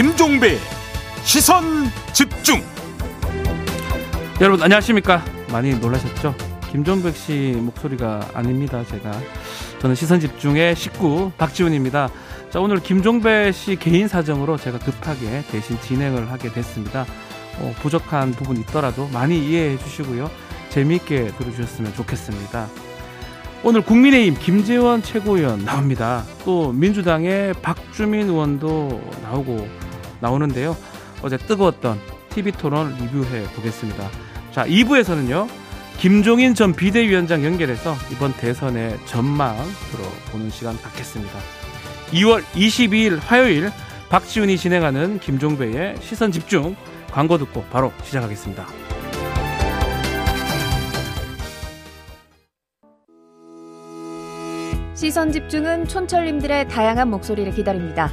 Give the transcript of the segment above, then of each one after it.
김종배 시선 집중. 여러분 안녕하십니까? 많이 놀라셨죠? 김종백 씨 목소리가 아닙니다 제가. 저는 시선 집중의 식구 박지훈입니다. 자 오늘 김종배 씨 개인 사정으로 제가 급하게 대신 진행을 하게 됐습니다. 어, 부족한 부분이 있더라도 많이 이해해 주시고요. 재미있게 들어주셨으면 좋겠습니다. 오늘 국민의힘 김재원 최고위원 나옵니다. 또 민주당의 박주민 의원도 나오고 나오는데요. 어제 뜨거웠던 TV 토론 리뷰해 보겠습니다. 자, 2부에서는요. 김종인 전 비대위원장 연결해서 이번 대선의 전망 들어보는 시간 갖겠습니다. 2월 22일 화요일 박지훈이 진행하는 김종배의 시선 집중 광고 듣고 바로 시작하겠습니다. 시선 집중은 촌철님들의 다양한 목소리를 기다립니다.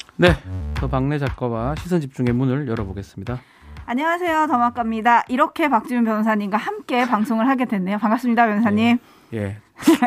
네, 더마카 작가와 시선 집중의 문을 열어보겠습니다. 안녕하세요. 더마카입니다. 이렇게 박지훈 변호사님과 함께 방송을 하게 됐네요. 반갑습니다, 변호사님. 예.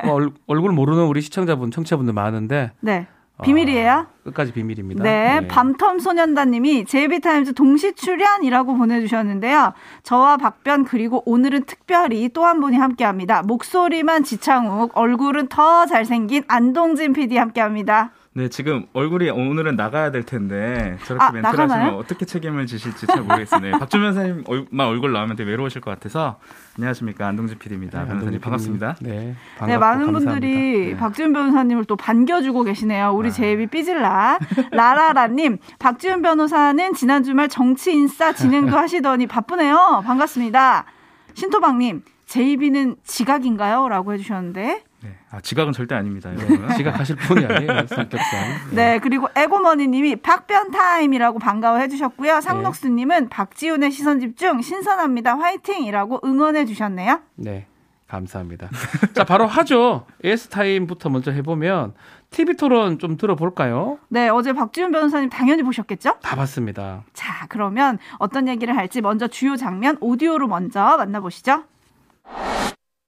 어, 얼, 얼굴 모르는 우리 시청자분, 청취자분들 많은데 네. 비밀이에요? 아, 끝까지 비밀입니다. 네, 네. 밤텀 소년단님이 제이비타임즈 동시 출연이라고 보내주셨는데요. 저와 박변 그리고 오늘은 특별히 또 한 분이 함께합니다. 목소리만 지창욱, 얼굴은 더 잘생긴 안동진 PD 함께합니다. 네, 지금 얼굴이 오늘은 나가야 될 텐데 저렇게 아, 멘트를 나가나요? 하시면 어떻게 책임을 지실지 잘 모르겠어요. 박준 변호사님만 얼굴 나오면 되게 외로우실 것 같아서 안녕하십니까 안동진 PD입니다. 네, 변호사님 반갑습니다. 네, 반갑고 네, 많은 감사합니다. 분들이 네. 박지훈 변호사님을 또 반겨주고 계시네요. 우리 아. 제이비 삐질라. 라라라님, 박지훈 변호사는 지난 주말 정치 인싸 진행도 하시더니 바쁘네요. 반갑습니다. 신토박님, 제이비는 지각인가요? 라고 해주셨는데. 네, 아, 지각은 절대 아닙니다. 여러분. 지각하실 분이 아니에요, 성격상. 네, 그리고 에고머니님이 박변타임이라고 반가워해 주셨고요. 네. 상록수님은 박지훈의 시선 집중 신선합니다. 화이팅이라고 응원해 주셨네요. 네, 감사합니다. 자, 바로 하죠. AS 타임부터 먼저 해보면 TV 토론 좀 들어볼까요? 네, 어제 박지훈 변호사님 당연히 보셨겠죠? 다 봤습니다. 자, 그러면 어떤 얘기를 할지 먼저 주요 장면 오디오로 먼저 만나보시죠.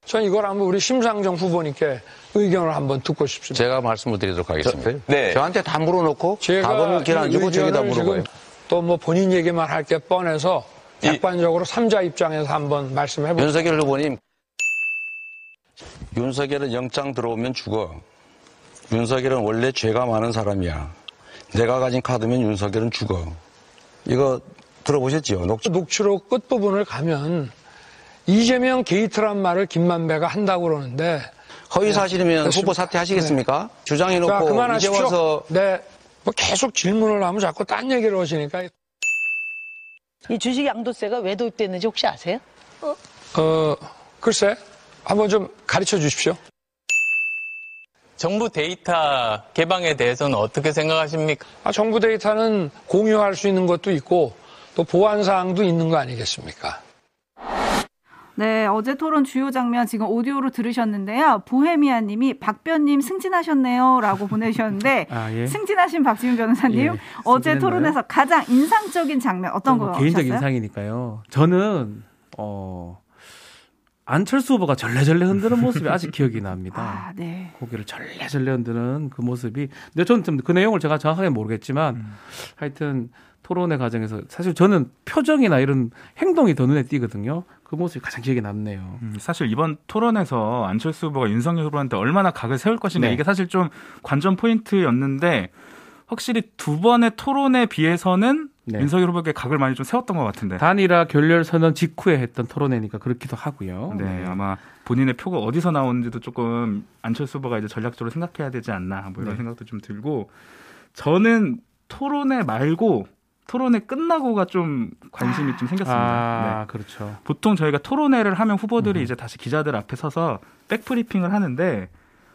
전 이걸 한번 우리 심상정 후보님께 의견을 한번 듣고 싶습니다. 제가 말씀을 드리도록 하겠습니다. 네. 저한테 다 물어놓고 제가 답은 길안 주고 저기다 물어봐요. 또뭐 본인 얘기만 할 게 뻔해서 이- 객관적으로 삼자 입장에서 한번 말씀해 보세요. 윤석열 후보님, 윤석열은 영장 들어오면 죽어. 윤석열은 원래 죄가 많은 사람이야. 내가 가진 카드면 윤석열은 죽어. 이거 들어보셨죠? 녹취 녹취록 끝부분을 가면 이재명 게이트란 말을 김만배가 한다고 그러는데 허위 사실이면 됐습니다. 후보 사퇴하시겠습니까? 자, 주장해놓고 이제 그만하십시오. 와서 네. 뭐 계속 질문을 하면 자꾸 딴 얘기를 하시니까 이 주식 양도세가 왜 도입됐는지 혹시 아세요? 어 글쎄 한번 좀 가르쳐 주십시오. 정부 데이터 개방에 대해서는 어떻게 생각하십니까? 아, 정부 데이터는 공유할 수 있는 것도 있고 또 보안 사항도 있는 거 아니겠습니까? 네, 어제 토론 주요 장면 지금 오디오로 들으셨는데요. 보헤미아 님이 박변님 승진하셨네요. 라고 보내주셨는데, 아, 예. 승진하신 박지훈 변호사님, 예, 어제 승진했나요? 토론에서 가장 인상적인 장면 어떤 뭐 거 개인적 보셨어요? 인상이니까요. 저는 어 안철수 후보가 절레절레 흔드는 모습이 아직 기억이 납니다. 아, 네. 고개를 절레절레 흔드는 그 모습이. 근데 저는 좀 그 내용을 제가 정확하게 모르겠지만 하여튼 토론회 과정에서 사실 저는 표정이나 이런 행동이 더 눈에 띄거든요. 그 모습이 가장 기억에 남네요. 음, 사실 이번 토론에서 안철수 후보가 윤석열 후보한테 얼마나 각을 세울 것인가 네. 이게 사실 좀 관전 포인트였는데 확실히 두 번의 토론에 비해서는 네. 윤석열 후보에게 각을 많이 좀 세웠던 것 같은데. 단일화 결렬 선언 직후에 했던 토론회니까 그렇기도 하고요. 네, 아마 본인의 표가 어디서 나오는지도 조금 안철수 후보가 이제 전략적으로 생각해야 되지 않나 뭐 이런 네. 생각도 좀 들고 저는 토론회 말고 토론회 끝나고가 좀 관심이 좀 생겼습니다. 아, 네. 그렇죠. 보통 저희가 토론회를 하면 후보들이 음. 이제 다시 기자들 앞에 서서 백브리핑을 하는데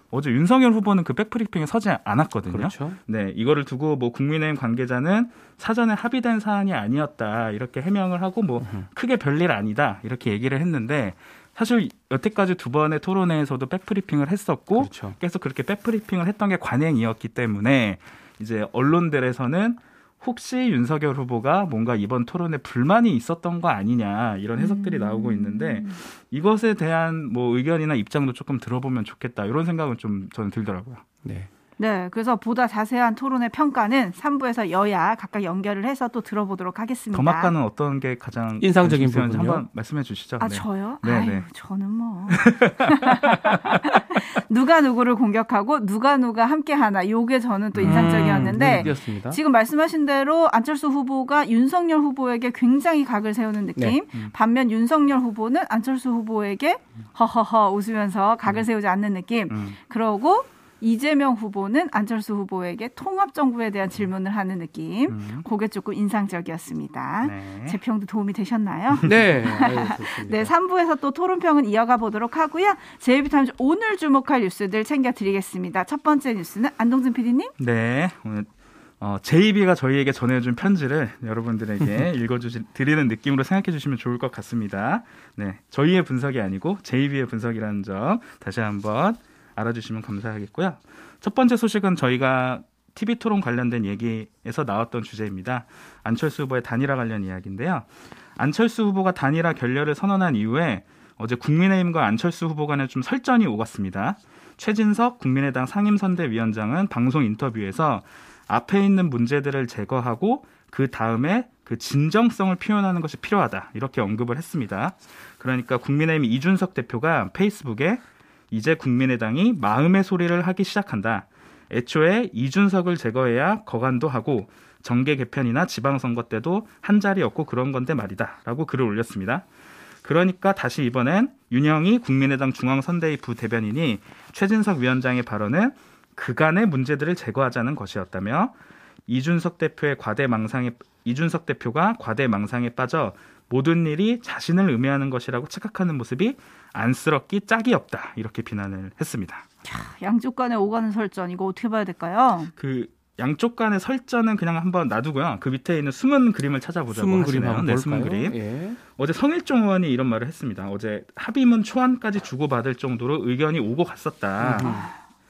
어제 윤석열 후보는 그 백브리핑에 서지 않았거든요. 그렇죠. 네, 이거를 두고 뭐 국민의힘 관계자는 사전에 합의된 사안이 아니었다 이렇게 해명을 하고 뭐 크게 별일 아니다 이렇게 얘기를 했는데 사실 여태까지 두 번의 토론회에서도 백브리핑을 했었고 그렇죠. 계속 그렇게 백브리핑을 했던 게 관행이었기 때문에 이제 언론들에서는 혹시 윤석열 후보가 뭔가 이번 토론에 불만이 있었던 거 아니냐 이런 해석들이 나오고 있는데 이것에 대한 뭐 의견이나 입장도 조금 들어보면 좋겠다 이런 생각은 좀 저는 들더라고요. 네. 네, 그래서 보다 자세한 토론의 평가는 3부에서 여야 각각 연결을 해서 또 들어보도록 하겠습니다. 더마카는 어떤 게 가장 인상적인 부분요? 한번 말씀해 주시죠. 아 네. 저요? 네, 아유, 네. 저는 뭐 누가 누구를 공격하고 누가 누가 함께 하나 요게 저는 또 인상적이었는데 음. 지금 말씀하신 대로 안철수 후보가 윤석열 후보에게 굉장히 각을 세우는 느낌. 네. 반면 윤석열 후보는 안철수 후보에게 허허허 웃으면서 각을 세우지 않는 느낌. 음. 그러고 이재명 후보는 안철수 후보에게 통합 정부에 대한 질문을 하는 느낌. 음. 그게 조금 인상적이었습니다. 네. 제 평도 도움이 되셨나요? 네. 네, 3부에서 또 토론평은 이어가 보도록 하고요. 제이비타임즈 오늘 주목할 뉴스들 챙겨 드리겠습니다. 첫 번째 뉴스는 안동진 PD님. 네, 오늘 어, 제이비가 저희에게 전해준 편지를 여러분들에게 읽어드리는 느낌으로 생각해 주시면 좋을 것 같습니다. 네, 저희의 분석이 아니고 제이비의 분석이라는 점 다시 한번 알아주시면 감사하겠고요. 첫 번째 소식은 저희가 TV 토론 관련된 얘기에서 나왔던 주제입니다. 안철수 후보의 단일화 관련 이야기인데요. 안철수 후보가 단일화 결렬을 선언한 이후에 어제 국민의힘과 안철수 후보 간에 좀 설전이 오갔습니다. 최진석 국민의당 상임선대위원장은 방송 인터뷰에서 앞에 있는 문제들을 제거하고 그 다음에 그 진정성을 표현하는 것이 필요하다 이렇게 언급을 했습니다. 그러니까 국민의힘 이준석 대표가 페이스북에 이제 국민의당이 마음의 소리를 하기 시작한다. 애초에 이준석을 제거해야 거간도 하고 정계 개편이나 지방선거 때도 한 자리 없고 그런 건데 말이다. 라고 글을 올렸습니다. 그러니까 다시 이번엔 윤영희 국민의당 중앙선대위 부대변인이 최진석 위원장의 발언은 그간의 문제들을 제거하자는 것이었다며 이준석 대표의 과대 망상에 이준석 대표가 과대 망상에 빠져 모든 일이 자신을 의미하는 것이라고 착각하는 모습이 안쓰럽기 짝이 없다 이렇게 비난을 했습니다. 양쪽 간에 오가는 설전 이거 어떻게 봐야 될까요? 그 양쪽 간의 설전은 그냥 한번 놔두고요. 그 밑에 있는 숨은 그림을 찾아보자고 숨은 그림 하시네요. 한번 네? 숨은 그림. 예. 어제 성일종 의원이 이런 말을 했습니다. 어제 합의문 초안까지 주고받을 정도로 의견이 오고 갔었다.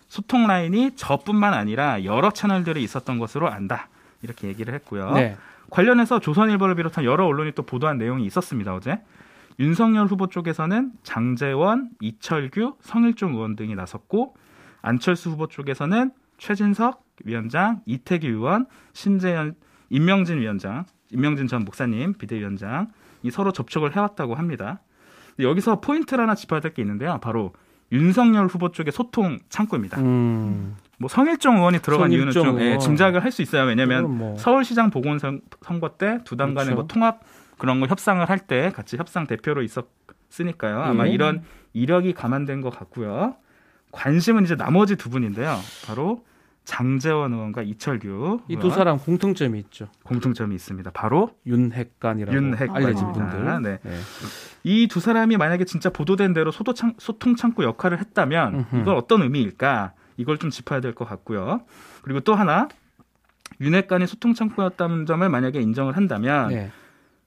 소통 라인이 저뿐만 아니라 여러 채널들이 있었던 것으로 안다. 이렇게 얘기를 했고요. 네. 관련해서 조선일보를 비롯한 여러 언론이 또 보도한 내용이 있었습니다. 어제 윤석열 후보 쪽에서는 장재원, 이철규, 성일종 의원 등이 나섰고 안철수 후보 쪽에서는 최진석 위원장, 이태기 의원, 신재현, 임명진 위원장, 임명진 전 목사님 비대위원장이 서로 접촉을 해왔다고 합니다. 여기서 포인트를 하나 짚어야 될 게 있는데요. 바로 윤석열 후보 쪽의 소통 창구입니다. 음. 뭐 성일종 의원이 들어간 이유는 성일종 좀 예. 짐작을 할 수 있어요. 왜냐하면 뭐. 서울시장 보궐선거 때 두 당 간의 그렇죠. 뭐 통합 그런 거 협상을 할 때 같이 협상 대표로 있었으니까요. 아마 예. 이런 이력이 감안된 것 같고요. 관심은 이제 나머지 두 분인데요. 바로 장재원 의원과 이철규 이 두. 사람 공통점이 있죠. 공통점이 있습니다. 바로 윤핵관이라고 윤핵관입니다. 알려진 분들. 네. 네. 이두 사람이 만약에 진짜 보도된 대로 소통 창구 역할을 했다면 음흠. 이건 어떤 의미일까? 이걸 좀 짚어야 될 것 같고요. 그리고 또 하나 윤핵관이 소통 창구였다는 점을 만약에 인정을 한다면 네.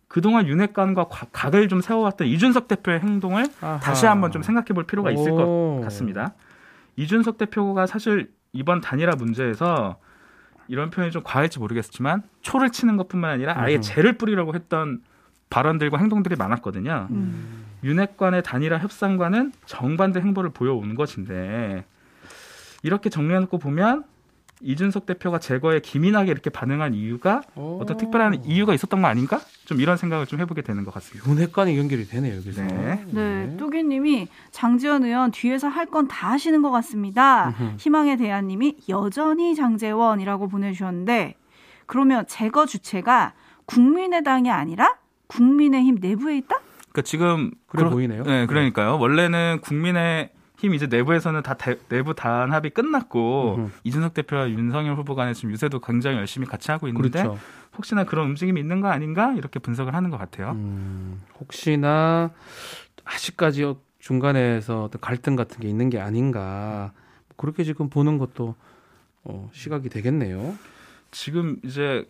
그동안 윤핵관과 과- 각을 좀 세워왔던 이준석 대표의 행동을 아하. 다시 한번 좀 생각해 볼 필요가 있을 것 오. 같습니다. 이준석 대표가 사실 이번 단일화 문제에서 이런 표현이 좀 과할지 모르겠지만 초를 치는 것뿐만 아니라 아예 음흠. 재를 뿌리려고 했던 발언들과 행동들이 많았거든요. 음. 윤핵관의 단일화 협상과는 정반대 행보를 보여온 것인데 이렇게 정리해놓고 보면 이준석 대표가 제거에 기민하게 이렇게 반응한 이유가 오. 어떤 특별한 이유가 있었던 거 아닌가? 좀 이런 생각을 좀 해보게 되는 것 같습니다. 윤핵관이 연결이 되네요 여기서. 네. 네, 뚜기님이 장지원 의원 뒤에서 할 건 다 하시는 것 같습니다. 음흠. 희망의 대안님이 여전히 장재원이라고 보내주셨는데 그러면 제거 주체가 국민의당이 아니라 국민의힘 내부에 있다? 그러니까 지금 그래 그러- 보이네요. 네, 그러니까요. 원래는 국민의 힘 이제 내부에서는 다 대- 내부 단합이 끝났고 음흠. 이준석 대표와 윤석열 후보 간에 지금 유세도 굉장히 열심히 같이 하고 있는데 그렇죠. 혹시나 그런 움직임이 있는 거 아닌가 이렇게 분석을 하는 것 같아요. 음, 혹시나 아직까지 중간에서 어떤 갈등 같은 게 있는 게 아닌가. 그렇게 지금 보는 것도 어, 시각이 되겠네요. 지금 이제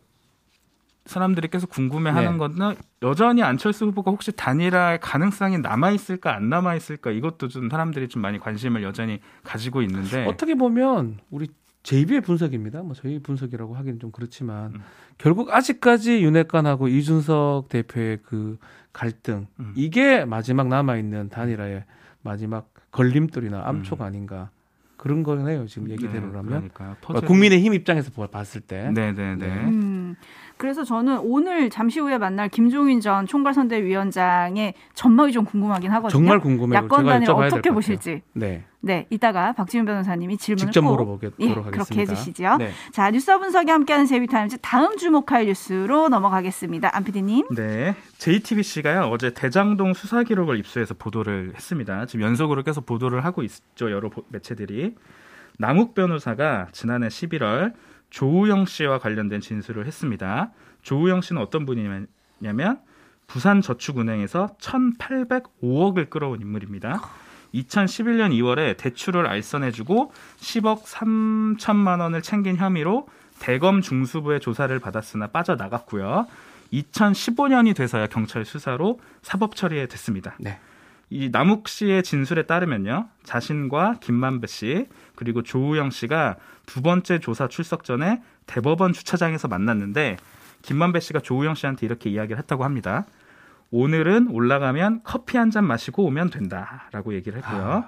사람들이 계속 궁금해하는 네. 거는 여전히 안철수 후보가 혹시 단일화의 가능성이 남아 있을까 안 남아 있을까 이것도 좀 사람들이 좀 많이 관심을 여전히 가지고 있는데 어떻게 보면 우리 JB의 분석입니다. 뭐 저희 분석이라고 하기는 좀 그렇지만 음. 결국 아직까지 윤핵관하고 이준석 대표의 그 갈등 음. 이게 마지막 남아 있는 단일화의 마지막 걸림돌이나 암초가 아닌가 그런 거네요. 지금 얘기대로라면 음. 네. 뭐 퍼즐이- 국민의힘 입장에서 보- 봤을 때 네네네. 네. 음, 그래서 저는 오늘 잠시 후에 만날 김종인 전 총괄선대위원장의 전망이 좀 궁금하긴 하거든요. 정말 궁금해요. 야권 단일 어떻게. 보실지. 네. 네, 이따가 박지훈 변호사님이 질문을 직접 꼭 물어보도록 예, 하겠습니다. 그렇게 해주시죠. 네. 자, 뉴스 분석이 함께하는 제비타임즈 다음 주목할 뉴스로 넘어가겠습니다. 안 PD님. 네, JTBC가요 어제 대장동 수사 기록을 입수해서 보도를 했습니다. 지금 연속으로 계속 보도를 하고 있죠 여러 보- 매체들이. 남욱 변호사가 지난해 11월 조우영 씨와 관련된 진술을 했습니다. 조우영 씨는 어떤 분이냐면 부산저축은행에서 1,805억을 끌어온 인물입니다. 2011년 2월에 대출을 알선해주고 10억 3천만 원을 챙긴 혐의로 대검 중수부의 조사를 받았으나 빠져나갔고요. 2015년이 돼서야 경찰 수사로 사법 처리에 됐습니다. 네. 이 남욱 씨의 진술에 따르면요. 자신과 김만배 씨 그리고 조우영 씨가 두 번째 조사 출석 전에 대법원 주차장에서 만났는데 김만배 씨가 조우영 씨한테 이렇게 이야기를 했다고 합니다. 오늘은 올라가면 커피 한 잔 마시고 오면 된다라고 얘기를 했고요.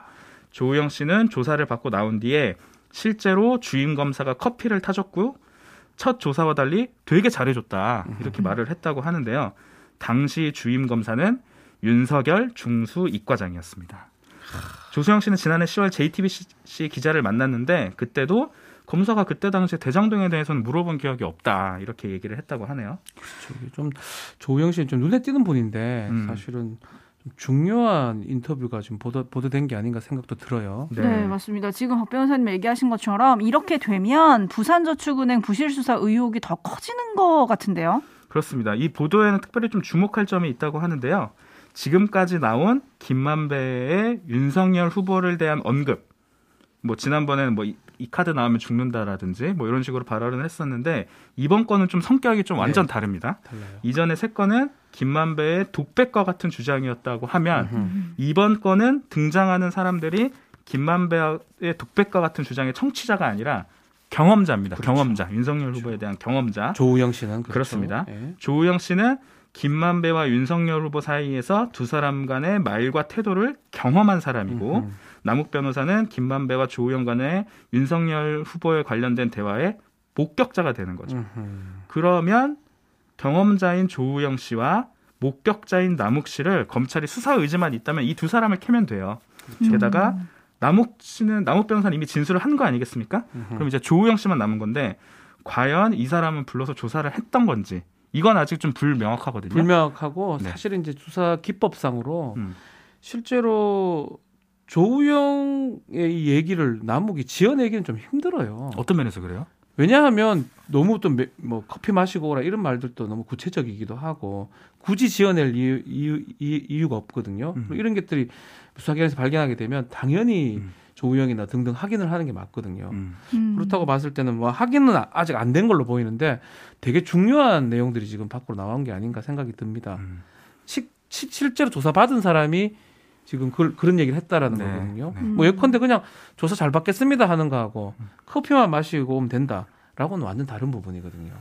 조우영 씨는 조사를 받고 나온 뒤에 실제로 주임 검사가 커피를 타줬고 첫 조사와 달리 되게 잘해줬다 이렇게 말을 했다고 하는데요. 당시 주임 검사는 윤석열 중수 이과장이었습니다. 조수영 씨는 지난해 10월 JTBC 기자를 만났는데 그때도 검사가 그때 당시 대장동에 대해서는 물어본 기억이 없다 이렇게 얘기를 했다고 하네요. 저기 좀 조우영 씨는 좀 눈에 띄는 분인데 음. 사실은 좀 중요한 인터뷰가 지금 보도 보도된 게 아닌가 생각도 들어요. 네. 맞습니다. 지금 박 변호사님 얘기하신 것처럼 이렇게 되면 부산저축은행 부실 수사 의혹이 더 커지는 것 같은데요. 그렇습니다. 이 보도에는 특별히 좀 주목할 점이 있다고 하는데요. 지금까지 나온 김만배의 윤석열 후보를 대한 언급, 뭐 지난번에는 뭐이 카드 나오면 죽는다라든지 뭐 이런 식으로 발언을 했었는데 이번 건은 좀 성격이 좀 완전 네. 다릅니다. 달라요. 이전에 세 건은 김만배의 독백과 같은 주장이었다고 하면 음. 이번 건은 등장하는 사람들이 김만배의 독백과 같은 주장의 청취자가 아니라 경험자입니다. 그렇죠. 경험자. 윤석열 후보에 대한 경험자. 조우영 씨는 그렇죠. 그렇습니다. 예. 조우영 씨는 김만배와 윤석열 후보 사이에서 두 사람 간의 말과 태도를 경험한 사람이고 음. 남욱 변호사는 김만배와 조우영 간의 윤석열 후보에 관련된 대화의 목격자가 되는 거죠. 음. 그러면 경험자인 조우영 씨와 목격자인 남욱 씨를 검찰이 수사 의지만 있다면 이 두 사람을 캐면 돼요. 게다가 남욱 씨는 남욱 변호사는 이미 진술을 한 거 아니겠습니까? 그럼 이제 조우영 씨만 남은 건데 과연 이 사람은 불러서 조사를 했던 건지 이건 아직 좀 불명확하거든요. 불명확하고 네. 사실은 이제 수사 기법상으로 음. 실제로 조우영의 이 얘기를 남욱이 지어내기는 좀 힘들어요. 어떤 면에서 그래요? 왜냐하면 너무 또 뭐 커피 마시고 오라 이런 말들도 너무 구체적이기도 하고 굳이 지어낼 이유, 이유, 이유, 가 없거든요. 음. 이런 것들이 수사기관에서 발견하게 되면 당연히 음. 조우영이나 등등 확인을 하는 게 맞거든요. 음. 음. 그렇다고 봤을 때는 뭐 확인은 아- 아직 안 된 걸로 보이는데 되게 중요한 내용들이 지금 밖으로 나온 게 아닌가 생각이 듭니다. 음. 시- 시- 실제로 조사 받은 사람이 지금 그, 그런 얘기를 했다라는 네, 거거든요. 네. 뭐 예컨대 그냥 조사 잘 받겠습니다 하는 거하고 커피만 마시고 오면 된다라고는 완전 다른 부분이거든요.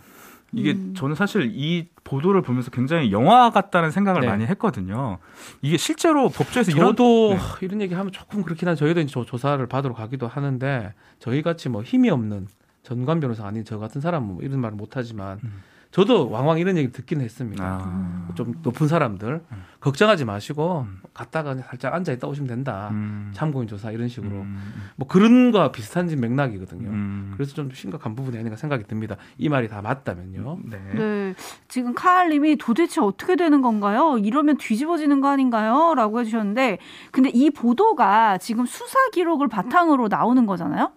이게 음. 저는 사실 이 보도를 보면서 굉장히 영화 같다는 생각을 네. 많이 했거든요. 이게 실제로 법조에서 이런 저도 네. 하, 이런 얘기 하면 조금 그렇긴 한 저희도 이제 조- 조사를 받으러 가기도 하는데 저희 같이 뭐 힘이 없는 전관 변호사 아닌 저 같은 사람은 뭐 이런 말을 못 하지만 음. 저도 왕왕 이런 얘기를 듣긴 했습니다. 아. 좀 높은 사람들 음. 걱정하지 마시고 음. 갔다가 살짝 앉아 있다 오시면 된다. 음. 참고인 조사 이런 식으로 음. 뭐 그런 거와 비슷한 맥락이거든요. 음. 그래서 좀 심각한 부분이 아닌가 생각이 듭니다. 이 말이 다 맞다면요. 네. 네. 지금 카알님이 도대체 어떻게 되는 건가요? 이러면 뒤집어지는 거 아닌가요? 라고 해주셨는데, 근데 이 보도가 지금 수사 기록을 바탕으로 나오는 거잖아요?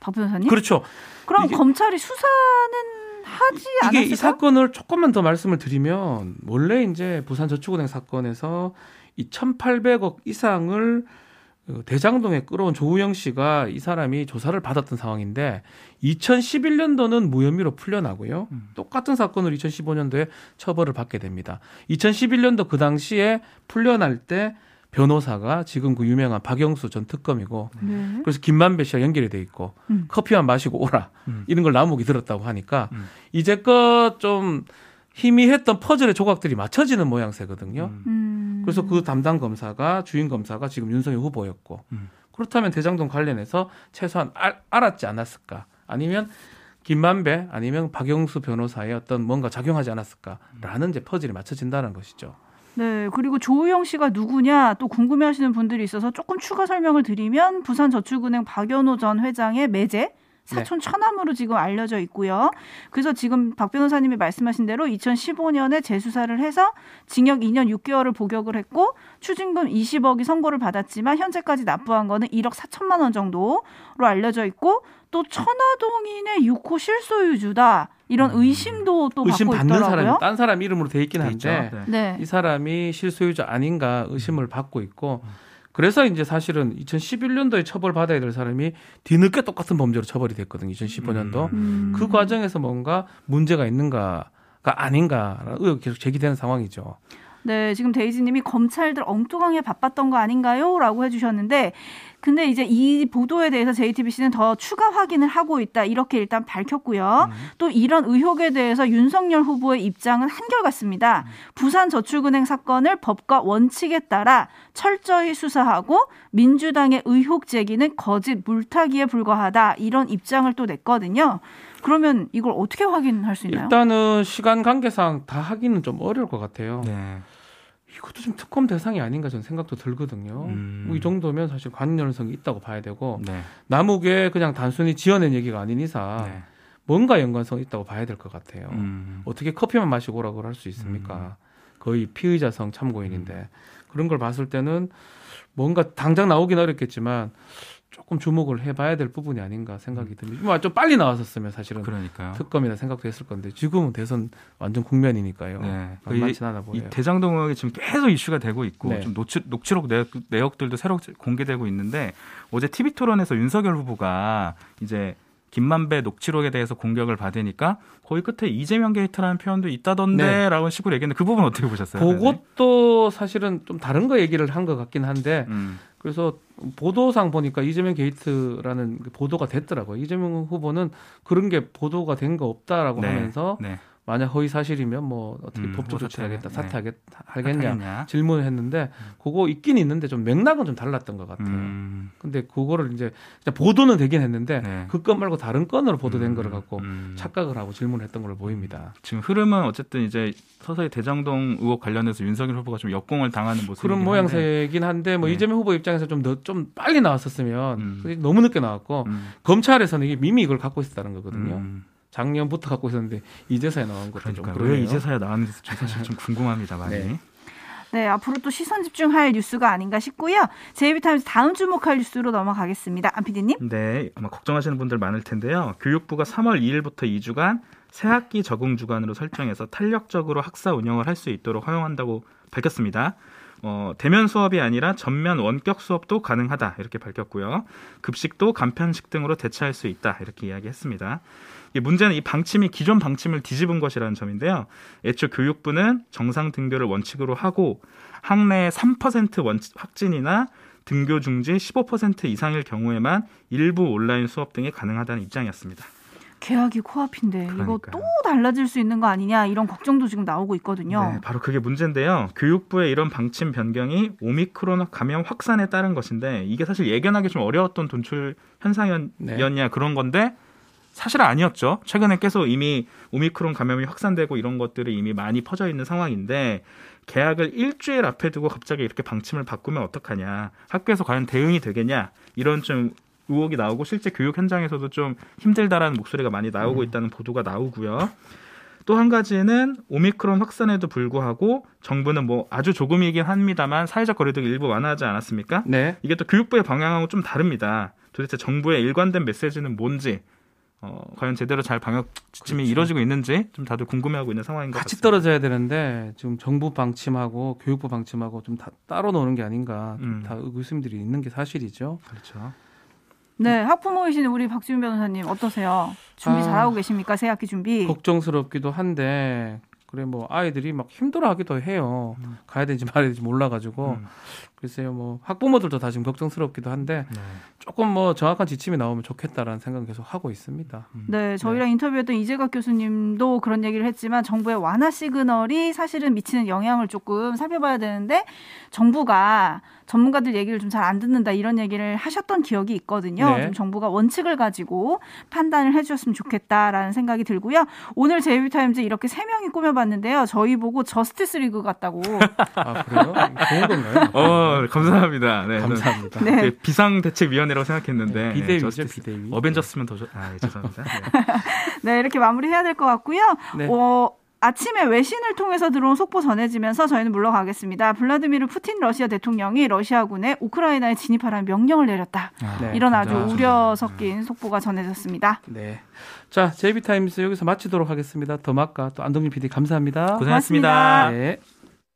박 변호사님? 그렇죠. 그럼 이게- 검찰이 수사는 하지 이게 않았을까요? 이 사건을 조금만 더 말씀을 드리면 원래 이제 부산 저축은행 사건에서 이 1,800억 이상을 그 대장동에 끌어온 조우영 씨가 이 사람이 조사를 받았던 상황인데 2011년도는 무혐의로 풀려나고요. 음. 똑같은 사건으로 2015년도에 처벌을 받게 됩니다. 2011년도 그 당시에 풀려날 때 변호사가 지금 그 유명한 박영수 전 특검이고 네. 그래서 김만배 씨와 연결이 돼 있고 음. 커피만 마시고 오라 음. 이런 걸 나무기 들었다고 하니까 음. 이제껏 좀 희미했던 퍼즐의 조각들이 맞춰지는 모양새거든요. 음. 음. 그래서 그 담당 검사가 주인 검사가 지금 윤석열 후보였고 음. 그렇다면 대장동 관련해서 최소한 알, 알았지 않았을까 아니면 김만배 아니면 박영수 변호사의 어떤 뭔가 작용하지 않았을까라는 이제 퍼즐이 맞춰진다는 것이죠. 네, 그리고 조우영 씨가 누구냐 또 궁금해하시는 분들이 있어서 조금 추가 설명을 드리면 부산저축은행 박연호 전 회장의 매제 사촌 처남으로 지금 알려져 있고요. 그래서 지금 박 변호사님이 말씀하신 대로 2015년에 재수사를 해서 징역 2년 6개월을 복역을 했고 추징금 20억이 선고를 받았지만 현재까지 납부한 거는 1억 4천만 원 정도로 알려져 있고 또 천화동인의 6호 실소유주다 이런 의심도 또 의심 받고 받는 있더라고요. 사람이 딴 사람 이름으로 돼 있긴 돼 한데. 네. 네. 이 사람이 실소유자 아닌가 의심을 받고 있고 그래서 이제 사실은 2011년도에 처벌 받아야 될 사람이 뒤늦게 똑같은 범죄로 처벌이 됐거든요. 2015년도 음. 그 과정에서 뭔가 문제가 있는가가 아닌가라는 의혹이 계속 제기되는 상황이죠. 네, 지금 데이지님이 검찰들 엉뚱하게 바빴던 거 아닌가요? 라고 해주셨는데, 근데 이제 이 보도에 대해서 JTBC는 더 추가 확인을 하고 있다. 이렇게 일단 밝혔고요. 또 이런 의혹에 대해서 윤석열 후보의 입장은 한결같습니다. 부산저축은행 사건을 법과 원칙에 따라 철저히 수사하고 민주당의 의혹 제기는 거짓 물타기에 불과하다. 이런 입장을 또 냈거든요. 그러면 이걸 어떻게 확인할 수 있나요? 일단은 시간 관계상 다 하기는 좀 어려울 것 같아요. 네. 이것도 좀 특검 대상이 아닌가 저는 생각도 들거든요. 음. 뭐이 정도면 사실 관련성이 있다고 봐야 되고 네. 남욱에 그냥 단순히 지어낸 얘기가 아닌 이상 네. 뭔가 연관성이 있다고 봐야 될 것 같아요. 음. 어떻게 커피만 마시고 오라고 할 수 있습니까? 거의 피의자성 참고인인데 음. 그런 걸 봤을 때는 뭔가 당장 나오긴 어렵겠지만 조금 주목을 해봐야 될 부분이 아닌가 생각이 듭니다. 뭐좀 빨리 나왔었으면 사실은 그러니까요. 특검이나 생각도 했을 건데 지금은 대선 완전 국면이니까요. 네. 만만치 않아 보여요. 이 대장동 의혹이 지금 계속 이슈가 되고 있고 네. 좀 녹취, 녹취록 내역, 내역 들도 새로 공개되고 있는데 어제 TV 토론에서 윤석열 후보가 이제 김만배 녹취록에 대해서 공격을 받으니까 거의 끝에 이재명 게이트라는 표현도 있다던데라는 식으로 얘기했는데 그 부분 어떻게 보셨어요? 그것도 사실은 좀 다른 거 얘기를 한 것 같긴 한데 음. 그래서 보도상 보니까 이재명 게이트라는 그 보도가 됐더라고요. 이재명 후보는 그런 게 보도가 된 거 없다라고 네. 하면서 네. 만약 허위 사실이면 뭐 어떻게 음, 법적 뭐 조치하겠다, 사퇴, 네. 하겠냐 하겠냐? 질문을 했는데 그거 있긴 있는데 좀 맥락은 좀 달랐던 것 같아요. 음. 근데 그거를 이제 보도는 되긴 했는데 네. 그건 말고 다른 건으로 보도된 음, 거를 갖고 음. 착각을 하고 질문을 했던 걸로 보입니다. 지금 흐름은 어쨌든 이제 서서히 대장동 의혹 관련해서 윤석열 후보가 좀 역공을 당하는 모습 그런 모양새이긴 한데 뭐 네. 이재명 후보 입장에서 좀더좀 빨리 나왔었으면 음. 너무 늦게 나왔고 음. 검찰에서는 이게 이미 이걸 갖고 있었다는 거거든요. 음. 작년부터 갖고 있었는데 이제서야 나온 것도 좀 그러니까 그러네요. 왜 이제서야 나왔는지 좀 사실 좀 궁금합니다 많이. 네. 네, 앞으로 또 시선 집중할 뉴스가 아닌가 싶고요. 제이비타임즈 다음 주목할 뉴스로 넘어가겠습니다. 안 PD님. 네, 아마 걱정하시는 분들 많을 텐데요. 교육부가 3월 2일부터 2주간 새학기 적응 주간으로 설정해서 탄력적으로 학사 운영을 할 수 있도록 허용한다고 밝혔습니다. 어, 대면 수업이 아니라 전면 원격 수업도 가능하다 이렇게 밝혔고요. 급식도 간편식 등으로 대체할 수 있다 이렇게 이야기했습니다. 이 문제는 이 방침이 기존 방침을 뒤집은 것이라는 점인데요. 애초 교육부는 정상 등교를 원칙으로 하고 학내 3% 원칙 확진이나 등교 중지 15% 이상일 경우에만 일부 온라인 수업 등이 가능하다는 입장이었습니다. 계약이 코앞인데 이거 그러니까요. 또 달라질 수 있는 거 아니냐 이런 걱정도 지금 나오고 있거든요. 네, 바로 그게 문제인데요. 교육부의 이런 방침 변경이 오미크론 감염 확산에 따른 것인데 이게 사실 예견하기 좀 어려웠던 돈출 현상이었냐 그런 건데 사실은 아니었죠. 최근에 계속 이미 오미크론 감염이 확산되고 이런 것들이 이미 많이 퍼져 있는 상황인데 계약을 일주일 앞에 두고 갑자기 이렇게 방침을 바꾸면 어떡하냐. 학교에서 과연 대응이 되겠냐. 이런 좀 의혹이 나오고 실제 교육 현장에서도 좀 힘들다라는 목소리가 많이 나오고 있다는 보도가 나오고요. 또 한 가지는 오미크론 확산에도 불구하고 정부는 뭐 아주 조금이긴 합니다만 사회적 거리두기 일부 완화하지 않았습니까? 네. 이게 또 교육부의 방향하고 좀 다릅니다. 도대체 정부의 일관된 메시지는 뭔지 어, 과연 제대로 잘 방역 지침이 그렇죠. 이루어지고 있는지 좀 다들 궁금해하고 있는 상황인 것 같이 같습니다. 떨어져야 되는데 지금 정부 방침하고 교육부 방침하고 좀 다 따로 노는 게 아닌가 좀 음. 다 의구심들이 있는 게 사실이죠. 그렇죠. 네, 학부모이신 우리 박지훈 변호사님 어떠세요? 준비 아. 잘하고 계십니까? 새 학기 준비. 걱정스럽기도 한데 그래 뭐 아이들이 막 힘들어하기도 해요. 음. 가야 되는지 말아야 되는지 몰라가지고 음. 글쎄요 뭐 학부모들도 다 지금 걱정스럽기도 한데 네. 조금 뭐 정확한 지침이 나오면 좋겠다라는 생각은 계속 하고 있습니다. 네, 저희랑 인터뷰했던 이재각 교수님도 그런 얘기를 했지만 정부의 완화 시그널이 사실은 미치는 영향을 조금 살펴봐야 되는데 정부가 전문가들 얘기를 좀 잘 안 듣는다 이런 얘기를 하셨던 기억이 있거든요. 네. 좀 정부가 원칙을 가지고 판단을 해주셨으면 좋겠다라는 생각이 들고요. 오늘 제이비타임즈 이렇게 세 명이 꾸며봤는데요. 저희 보고 저스티스 리그 같다고. 아 그래요? 좋은 건가요? 어, 감사합니다. 네, 감사합니다. 네. 그 비상대책위원회라고 생각했는데 네, 비대위죠, 저스티스- 비대위. 어벤져스면 더 좋. 아, 예, 죄송합니다. 네. 네, 이렇게 마무리해야 될 것 같고요. 네. 어, 아침에 외신을 통해서 들어온 속보 전해지면서 저희는 물러가겠습니다. 블라디미르 푸틴 러시아 대통령이 러시아군에 우크라이나에 진입하라는 명령을 내렸다. 네. 이런 아주 아, 우려 섞인 속보가 전해졌습니다. 네. 자, 제이비타임스 여기서 마치도록 하겠습니다. 더마카 또 안동민 PD 감사합니다. 고생하셨습니다. 고맙습니다. 네.